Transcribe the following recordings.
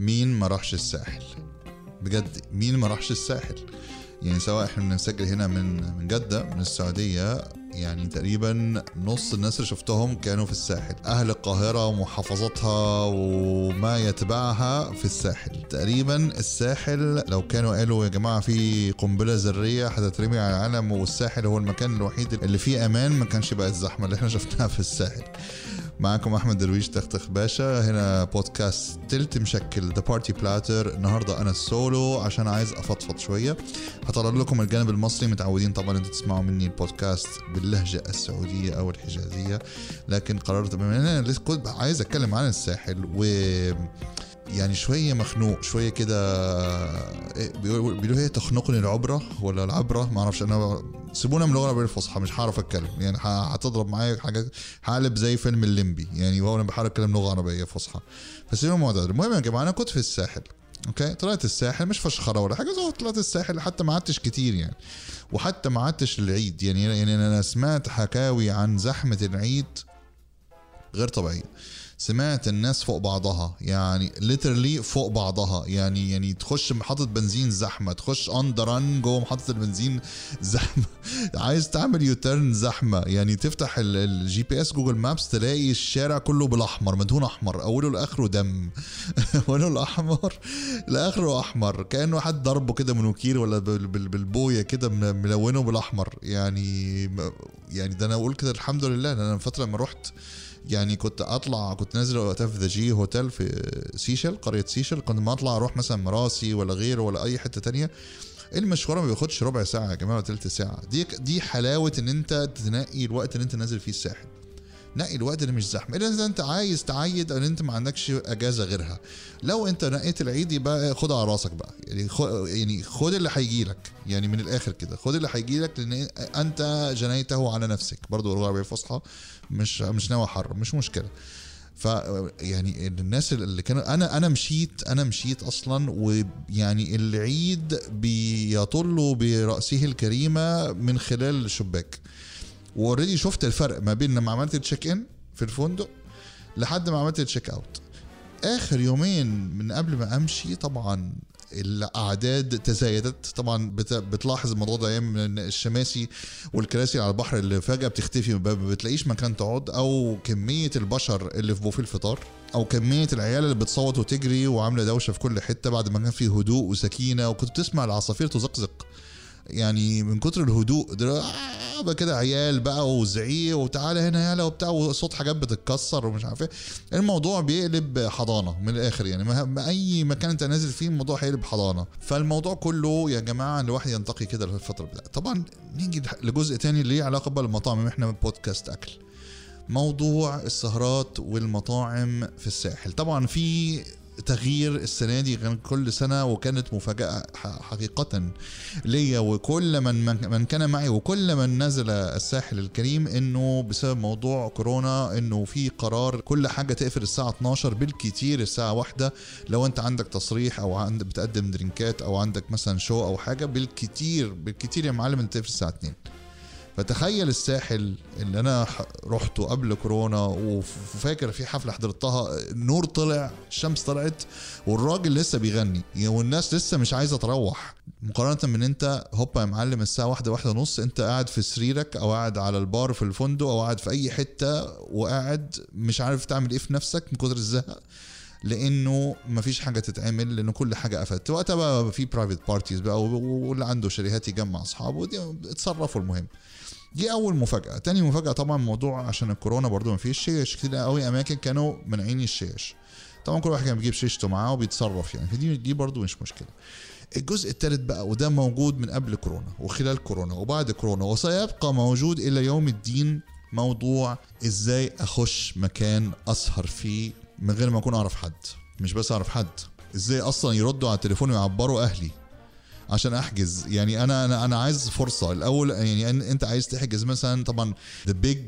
مين ما راحش الساحل؟ بجد مين ما راحش الساحل؟ يعني سواء إحنا بنسجل هنا من من جدة من السعودية يعني تقريبا نص الناس اللي شفتهم كانوا في الساحل. أهل القاهرة ومحافظاتها وما يتبعها في الساحل. تقريبا الساحل لو كانوا قالوا يا جماعة في قنبلة ذريه هتترمي على العالم والساحل هو المكان الوحيد اللي فيه أمان ما كانش بقى الزحمه اللي إحنا شفناها في الساحل. معاكم أحمد درويش تختخ باشا. هنا بودكاست تلت مشكل the party platter النهارده أنا السولو عشان عايز أفضفض شوية. هطلع لكم الجانب المصري متعودين طبعا أنتوا تسمعوا مني البودكاست باللهجة السعودية أو الحجازية. لكن قررت بما إن أنا لسه كنت عايز أتكلم عن الساحل و يعني شوية مخنوق شوية كده إيه، بيقولوا هي تخنقني العبرة ولا العبرة؟ ما أعرفش. أنا سيبونا من اللغة العربيه الفصحى مش هعرف أتكلم. يعني هتضرب معايا حاجة هقلب زي فيلم الليمبي. يعني وهو أنا بحاول أتكلم لغة عربية فصحى. فسيبونا من الموضوع المهم يا جماعة أنا كنت في الساحل okay؟ طلعت الساحل مش فشخره ولا حاجة طلعت الساحل حتى ما قعدتش كتير يعني. وحتى ما قعدتش العيد يعني يعني أنا سمعت حكاوي عن زحمة العيد غير طبيعية. سمعت الناس فوق بعضها. يعني literally فوق بعضها. يعني يعني تخش محطة بنزين زحمة تخش on the جوه محطة البنزين زحمة. عايز تعمل U-turn زحمة. يعني تفتح ال GPS Google Maps تلاقي الشارع كله بالأحمر مدهون أحمر. أوله لآخره دم. أوله الأحمر. لآخره أحمر. كأنه حد ضربه كده منوكير ولا بال- بال- بالبوية كده ملونه بالأحمر. يعني يعني ده أنا أقول كده الحمد لله. أنا الفترة لما رحت يعني كنت أطلع كنت نازل وقتها في The G Hotel في Seashell قرية Seashell كنت ما أطلع أروح مثلا مراسي ولا غيره ولا أي حتة تانية المشوار ما بياخدش ربع ساعة يا جماعة ولا تلت ساعة. دي دي حلاوة إن أنت تنقي الوقت اللي أنت نازل فيه الساحل. نقي الوقت اللي مش زحمة. إلا إذا أنت عايز تعيد إن أنت ما عندكش أجازة غيرها. لو أنت نقيت العيد يبقى خد على راسك بقى. يعني خد يعني خد اللي هيجي لك. يعني من الآخر كده. خد اللي هيجي لك لأن أنت جنيته على نفسك. برضو اللغة العربيه الفصحى مش مش ناوي حر مش مشكلة. ف يعني الناس اللي كانوا أنا أنا مشيت أنا مشيت أصلا ويعني العيد بيطل برأسه الكريمة من خلال الشباك. و already شفت الفرق ما بين لما عملت ال check in في الفندق لحد ما عملت ال check out آخر يومين من قبل ما أمشي طبعا الأعداد تزايدت. طبعا بت- بتلاحظ الموضوع ده أيام الشماسي والكراسي على البحر اللي فجأة بتختفي ما بتلاقيش مكان تقعد أو كمية البشر اللي في بوفيه الفطار أو كمية العيال اللي بتصوت وتجري وعاملة دوشة في كل حتة بعد ما كان في هدوء وسكينة. وكنت بتسمع العصافير تزقزق. يعني من كتر الهدوء آه، بقى كده عيال بقى وزعيق وتعالى هنا يلا وبتاع وصوت حاجات بتتكسر ومش عارف إيه. الموضوع بيقلب حضانة من الآخر يعني ما- أي مكان أنت نازل فيه الموضوع هيقلب حضانة. فالموضوع كله يا جماعة الواحد ينتقي كده في الفترة بتاعت طبعا نيجي لجزء تاني اللي ليه علاقة بالمطاعم إحنا بودكاست أكل. موضوع السهرات والمطاعم في الساحل. طبعا في تغيير السنة دي كان كل سنة وكانت مفاجأة حقيقة ليا وكل من من كان معي وكل من نزل الساحل الكريم إنه بسبب موضوع كورونا إنه في قرار كل حاجة تقفل الساعة 12 بالكتير الساعة واحدة. لو أنت عندك تصريح أو عند بتقدم درينكات أو عندك مثلا شو أو حاجة بالكتير بالكتير يا معلم أنت تقفل الساعة 2 فتخيل الساحل اللي أنا رحته قبل كورونا وف- وفاكر في حفلة حضرتها النور طلع الشمس طلعت والراجل لسه بيغني. يعني والناس لسه مش عايزة تروح. مقارنة من أنت هوبا يا معلم الساعة واحدة واحدة ونص أنت قاعد في سريرك أو قاعد على البار في الفندق أو قاعد في أي حتة وقاعد مش عارف تعمل إيه في نفسك من كتر الزهق. لأنه مفيش حاجة تتعمل لأنه كل حاجة قفلت. وقتها بقى في private parties بقى واللي عنده شاليهات يجمع أصحابه اتصرفوا المهم. دي أول مفاجأة. تاني مفاجأة طبعا موضوع عشان الكورونا برضو ما فيش شيش. كتير قوي أماكن كانوا منعين الشيش. طبعا كل واحد كان بيجيب شيشته معاه وبيتصرف يعني. فدي دي برضو مش مشكلة. الجزء الثالث بقى وده موجود من قبل كورونا وخلال كورونا وبعد كورونا وسيبقى موجود إلى يوم الدين موضوع إزاي أخش مكان أسهر فيه من غير ما أكون أعرف حد مش بس أعرف حد. إزاي أصلا يردوا على التليفون ويعبروا أهلي؟ عشان أحجز. يعني أنا أنا أنا عايز فرصة. الأول يعني أنت عايز تحجز مثلا طبعا ذا بيج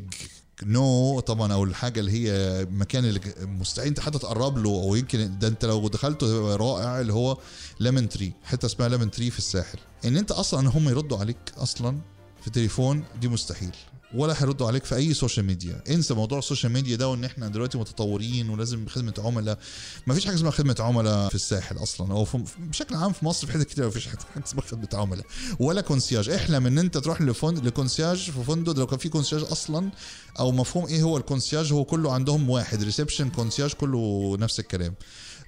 no طبعا أو الحاجة اللي هي المكان اللي مستحيل انت حتى تقرب له أو يمكن ده أنت لو دخلته هيبقى رائع اللي هو Lemon Tree حتة اسمها Lemon Tree في الساحل. إن أنت أصلا هم يردوا عليك أصلا في تليفون دي مستحيل. ولا هيردوا عليك في أي social media انسى موضوع ال social media ده وإن إحنا دلوقتي متطورين ولازم خدمة عملاء. ما فيش حاجة اسمها خدمة عملاء في الساحل أصلا. أو بشكل عام في مصر في حتت كتير ما فيش حاجة اسمها خدمة عملاء. ولا concierge احلم إن أنت تروح لفند ل concierge في فندق لو كان في concierge أصلا أو مفهوم إيه هو ال concierge هو كله عندهم واحد. reception concierge كله نفس الكلام.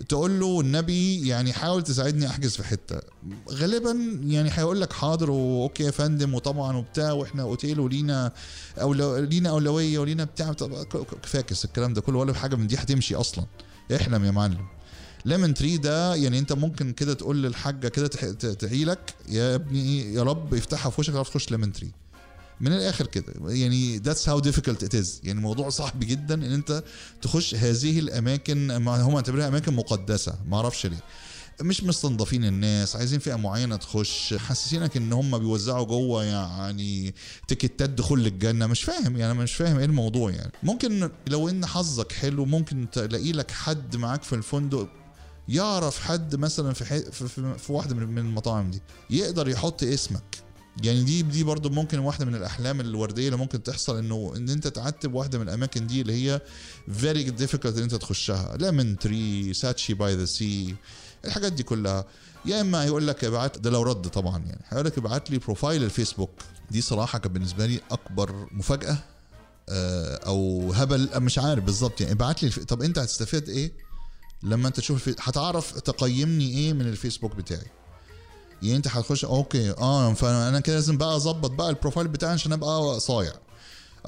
تقول له والنبي يعني حاول تساعدني أحجز في حتة. غالبا يعني هيقول لك حاضر و okay يا فندم وطبعا وبتاع وإحنا أوتيل ولينا أولو لينا أولوية ولينا بتاع. فاكس الكلام ده كله ولا حاجة من دي هتمشي أصلا. احلم يا معلم. Lemon Tree ده يعني أنت ممكن كده تقول للحاجة كده تدعي لك يا ابني يا رب يفتحها في وشك تعرف تخش Lemon Tree من الآخر كده. يعني that's how difficult it is. يعني موضوع صعب جدا إن أنت تخش هذه الأماكن هم معتبرينها أماكن مقدسة ما أعرفش ليه. مش مستنضفين الناس عايزين فئة معينة تخش حاسسينك إن هم بيوزعوا جوه يعني تيكتات دخول للجنة. مش فاهم يعني مش فاهم إيه الموضوع يعني. ممكن لو إن حظك حلو ممكن تلاقي لك حد معاك في الفندق يعرف حد مثلا في, حي... في, في, في واحدة من المطاعم دي يقدر يحط اسمك. يعني دي دي برضه ممكن واحدة من الأحلام الوردية اللي ممكن تحصل إنه إن أنت تعتب واحدة من الأماكن دي اللي هي very difficult إن أنت تخشها. Lemon Tree Sachi by the Sea الحاجات دي كلها. يا إما يقول لك ابعت ده لو رد طبعا يعني. هيقول لك ابعت لي profile ال Facebook. دي صراحة كانت بالنسبة لي أكبر مفاجأة آه، أو هبل مش عارف بالظبط يعني. ابعت لي طب أنت هتستفاد إيه لما أنت تشوف الفي... هتعرف تقيمني إيه من الفيسبوك بتاعي؟ يعني انت هتخش okay آه فانا كده لازم بقى اظبط بقى ال profile بتاعي عشان ابقى صايع.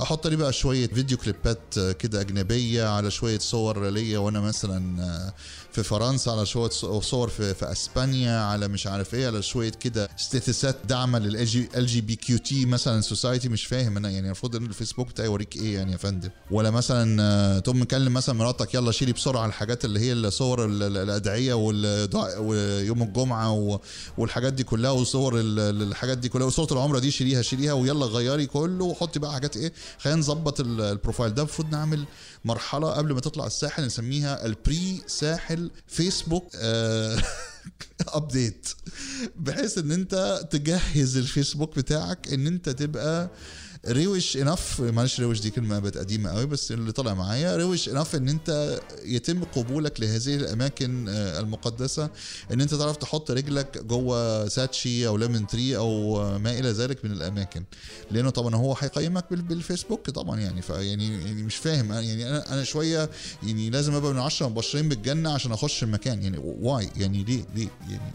أحط لي بقى شوية فيديو كليبات كده أجنبية على شوية صور ليا وأنا مثلا آه، في فرنسا على شوية صور في, في أسبانيا على مش عارف إيه على شوية كده status ات داعمة لل GBQT مثلا society مش فاهم أنا يعني المفروض إن الفيسبوك بتاعي يوريك إيه يعني يا فندم؟ ولا مثلا آه، تقوم مكلم مثلا مراتك يلا شيلي بسرعة الحاجات اللي هي الصور الأدعية ويوم الجمعة والحاجات دي كلها وصور الحاجات دي كلها وصورة العمرة دي شيليها شيليها ويلا غيري كله وحطي بقى حاجات إيه خلينا نظبط ال profile ده. المفروض نعمل مرحلة قبل ما تطلع الساحل نسميها ال pre ساحل Facebook update بحيث إن أنت تجهز الفيسبوك بتاعك إن أنت تبقى روش enough معلش روش دي كلمة بقت قديمة قوي بس اللي طالع معايا روش enough إن أنت يتم قبولك لهذه الأماكن آه، المقدسة. إن أنت تعرف تحط رجلك جوه Sachi أو Lemon Tree أو ما إلى ذلك من الأماكن. لأنه طبعا هو هيقيمك بالفيسبوك طبعا يعني فيعني يعني مش فاهم. يعني أنا أنا شوية يعني لازم أبقى من 10 مبشرين بالجنة عشان أخش المكان. يعني why يعني ليه؟ ليه؟ يعني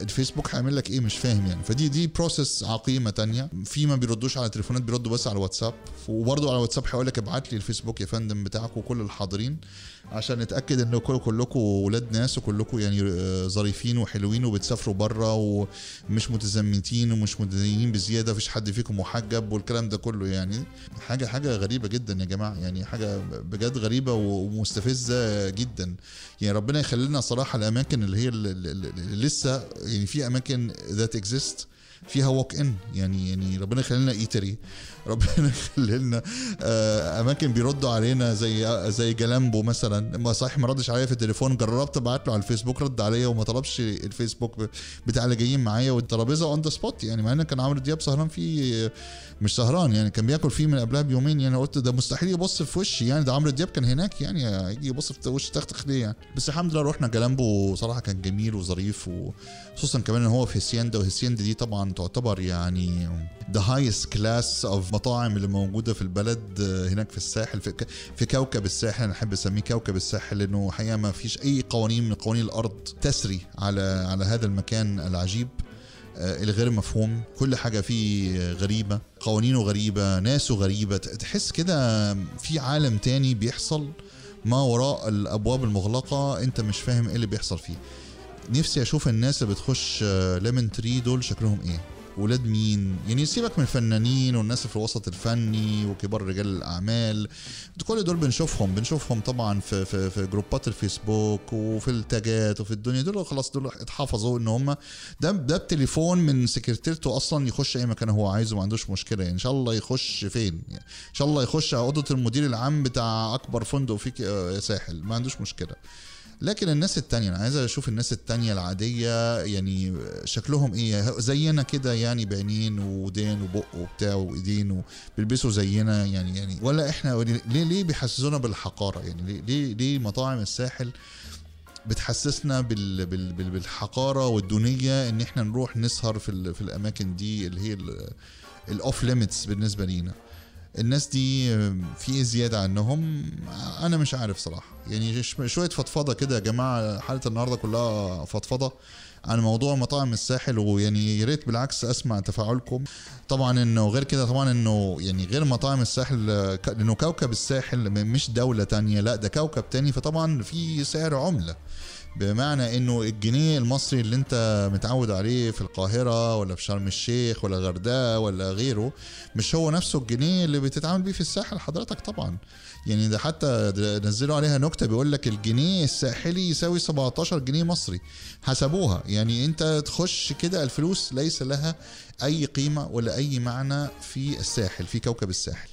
الفيسبوك هيعمل لك إيه؟ مش فاهم يعني. فدي دي process عقيمة تانية. في ما بيردوش على تليفونات بيردوا بس على الواتساب. وبرضه على الواتساب هيقول لك ابعت لي الفيسبوك يا فندم بتاعك وكل الحاضرين. عشان نتأكد إن كلكم ولاد ناس وكلكم يعني آه، ظريفين وحلوين وبتسافروا بره ومش متزمتين ومش متدينين بزيادة مفيش حد فيكم محجب والكلام ده كله يعني. حاجة حاجة غريبة جدا يا جماعة يعني حاجة بجد غريبة ومستفزة جدا يعني. ربنا يخلي لنا صراحة الأماكن اللي هي اللي لسه يعني في أماكن that exist فيها walk in يعني يعني ربنا يخلي لنا Eatery ربنا يخلي لنا آه، أماكن بيردوا علينا زي زي جلامبو مثلا. صحيح ما ردش عليا في التليفون. جربت أبعت له على الفيسبوك رد عليا وما طلبش الفيسبوك بتاع اللي جايين معايا. والترابيزة on the spot يعني مع إن كان عمرو دياب سهران فيه مش سهران يعني كان بياكل فيه من قبلها بيومين يعني. قلت ده مستحيل يبص في وشي يعني. ده عمرو دياب كان هناك يعني يجي يبص في وش تختخ ليه يعني. بس الحمد لله رحنا جلامبو صراحة كان جميل وظريف وخصوصا كمان إن هو في هسيندا وهسيندا دي طبعا تعتبر يعني the highest class of مطاعم اللي موجودة في البلد آه، هناك في الساحل في, في كوكب الساحل أنا أحب أسميه كوكب الساحل لأنه حقيقة ما فيش أي قوانين من قوانين الأرض تسري على على هذا المكان العجيب آه، الغير مفهوم. كل حاجة فيه غريبة قوانينه غريبة ناسه غريبة. تحس كده في عالم تاني بيحصل ما وراء الأبواب المغلقة أنت مش فاهم إيه اللي بيحصل فيه. نفسي أشوف الناس اللي بتخش ليمون آه، تري دول شكلهم إيه. ولاد مين؟ يعني سيبك من الفنانين والناس في الوسط الفني وكبار رجال الأعمال. كل دول بنشوفهم بنشوفهم طبعا في في, في جروبات الفيسبوك وفي التاجات وفي الدنيا. دول خلاص دول اتحفظوا إن هم ده ده بتليفون من سكرتيرته أصلا يخش أي مكان هو عايزه ما عندوش مشكلة. يعني إن شاء الله يخش فين؟ يعني إن شاء الله يخش أوضة المدير العام بتاع أكبر فندق في ساحل. ما عندوش مشكلة. لكن الناس التانية أنا عايز أشوف الناس التانية العادية يعني شكلهم إيه؟ زينا كده يعني بعينين ودين وبق وبتاع وإيدين وبيلبسوا زينا يعني يعني ولا إحنا ليه ليه بيحسسونا بالحقارة؟ يعني ليه ليه, مطاعم الساحل بتحسسنا بال بال بال بالحقارة والدونية إن إحنا نروح نسهر في في الأماكن دي اللي هي ال off limits بالنسبة لينا؟ الناس دي في إيه زيادة عنهم؟ أنا مش عارف صراحة. يعني ش- شوية فضفضة كده يا جماعة حالة النهاردة كلها فضفضة عن موضوع مطاعم الساحل ويعني يا ريت بالعكس أسمع تفاعلكم. طبعا إنه غير كده طبعا إنه يعني غير مطاعم الساحل لأنه كوكب الساحل مش دولة تانية لأ ده كوكب تاني. فطبعا في سعر عملة. بمعنى إنه الجنيه المصري اللي أنت متعود عليه في القاهرة ولا في شرم الشيخ ولا غردقة ولا غيره مش هو نفسه الجنيه اللي بتتعامل بيه في الساحل؟ حضرتك طبعا. يعني ده حتى نزلوا عليها نكتة بيقول لك الجنيه الساحلي يساوي 17 جنيه مصري. حسبوها. يعني أنت تخش كده الفلوس ليس لها أي قيمة ولا أي معنى في الساحل في كوكب الساحل.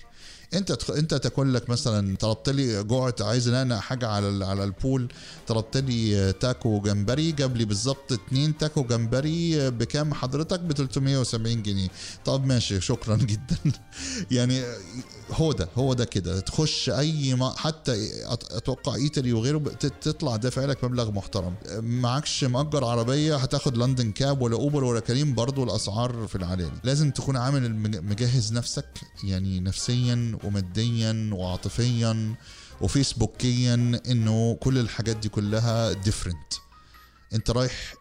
انت تخ... انت تاكل لك مثلا طلبت لي جوعت عايز أنقنق حاجة على ال... على البول طلبت لي تاكو جمبري جاب لي بالظبط اتنين تاكو جمبري بكام؟ حضرتك ب 370 جنيه. طب ماشي شكرا جدا. يعني هو ده هو ده كده. تخش أي ما حتى أتوقع ايتري وغيره تطلع دافع لك مبلغ محترم. معكش مأجر عربية هتاخد London Cab ولا أوبر ولا كريم برضو الأسعار في العلالي لازم تكون عامل مجهز نفسك يعني نفسيا وماديا وعاطفيا وفيسبوكيا إنه كل الحاجات دي كلها different أنت رايح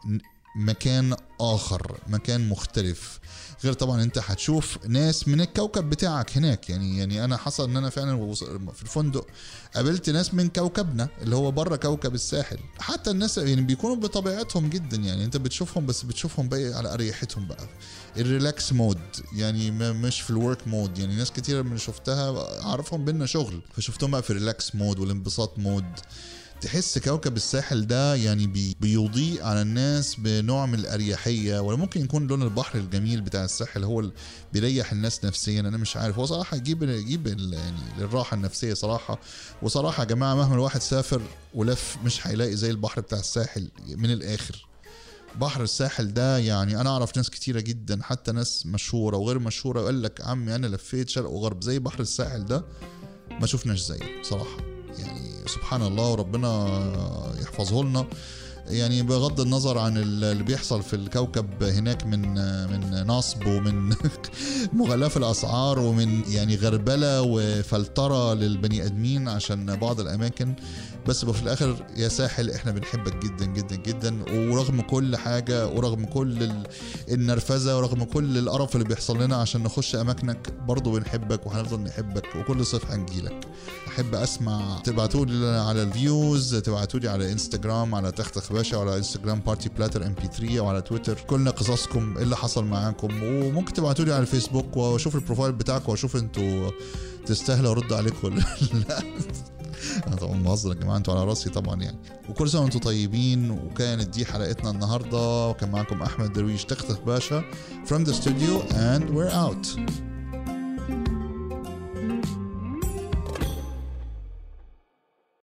مكان آخر مكان مختلف. غير طبعا أنت هتشوف ناس من الكوكب بتاعك هناك. يعني يعني أنا حصل إن أنا فعلا في الفندق قابلت ناس من كوكبنا اللي هو بره كوكب الساحل. حتى الناس يعني بيكونوا بطبيعتهم جدا يعني. أنت بتشوفهم بس بتشوفهم بقى على اريحتهم بقى. ال relax mode يعني مش في ال work mode يعني ناس كتير من شفتها اعرفهم بينا شغل. فشفتهم بقى في ال relax mode والانبساط mode تحس كوكب الساحل ده يعني بي بيضيء على الناس بنوع من الأريحية ولا ممكن يكون لون البحر الجميل بتاع الساحل هو اللي بيريح الناس نفسيا؟ أنا مش عارف. هو صراحة يجيب يجيب يعني الراحه النفسية صراحة. وصراحة يا جماعة مهما الواحد سافر ولف مش هيلاقي زي البحر بتاع الساحل من الآخر. بحر الساحل ده يعني أنا أعرف ناس كتيرة جدا حتى ناس مشهورة وغير مشهورة يقول لك عمي أنا لفيت شرق وغرب زي بحر الساحل ده ما شفناش زيه صراحة. يعني سبحان الله وربنا يحفظه لنا. يعني بغض النظر عن اللي بيحصل في الكوكب هناك من من نصب ومن مغالاة في الأسعار ومن يعني غربلة وفلترة للبني آدمين عشان بعض الأماكن. بس في الآخر يا ساحل إحنا بنحبك جدا جدا جدا. ورغم كل حاجة ورغم كل ال- النرفزة ورغم كل القرف اللي بيحصل لنا عشان نخش أماكنك برضه بنحبك وهنفضل نحبك وكل صيف هنجيلك أحب أسمع تبعتوا لي على ال views تبعتوا لي على انستغرام على تختخ باشا وعلى انستغرام Party Platter MP3 أو على تويتر. كلنا قصصكم إيه اللي حصل معاكم. وممكن تبعتوا لي على الفيسبوك واشوف البروفايل بتاعكم واشوف أنتوا تستاهلوا أرد عليكم ولا لا. أنا طبعا بهزر يا جماعة أنتوا على راسي طبعا يعني. وكل سنة وأنتم طيبين وكانت دي حلقتنا النهارده. وكان معاكم أحمد درويش. تختخ باشا. From the studio and we're out.